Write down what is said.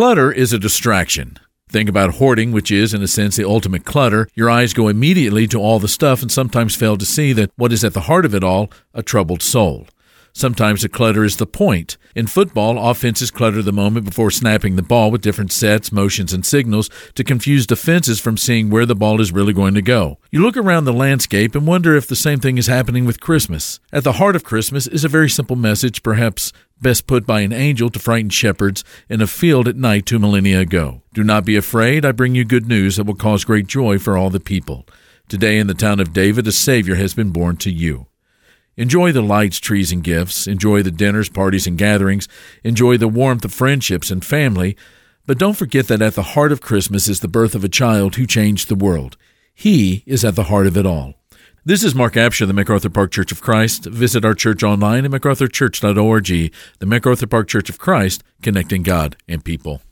Clutter is a distraction. Think about hoarding, which is, in a sense, the ultimate clutter. Your eyes go immediately to all the stuff and sometimes fail to see that what is at the heart of it all, a troubled soul. Sometimes the clutter is the point. In football, offenses clutter the moment before snapping the ball with different sets, motions, and signals to confuse defenses from seeing where the ball is really going to go. You look around the landscape and wonder if the same thing is happening with Christmas. At the heart of Christmas is a very simple message, perhaps best put by an angel to frighten shepherds in a field at night two millennia ago. Do not be afraid, I bring you good news that will cause great joy for all the people. Today in the town of David, a Savior has been born to you. Enjoy the lights, trees, and gifts. Enjoy the dinners, parties, and gatherings. Enjoy the warmth of friendships and family. But don't forget that at the heart of Christmas is the birth of a child who changed the world. He is at the heart of it all. This is Mark Absher, the MacArthur Park Church of Christ. Visit our church online at macarthurchurch.org. The MacArthur Park Church of Christ, connecting God and people.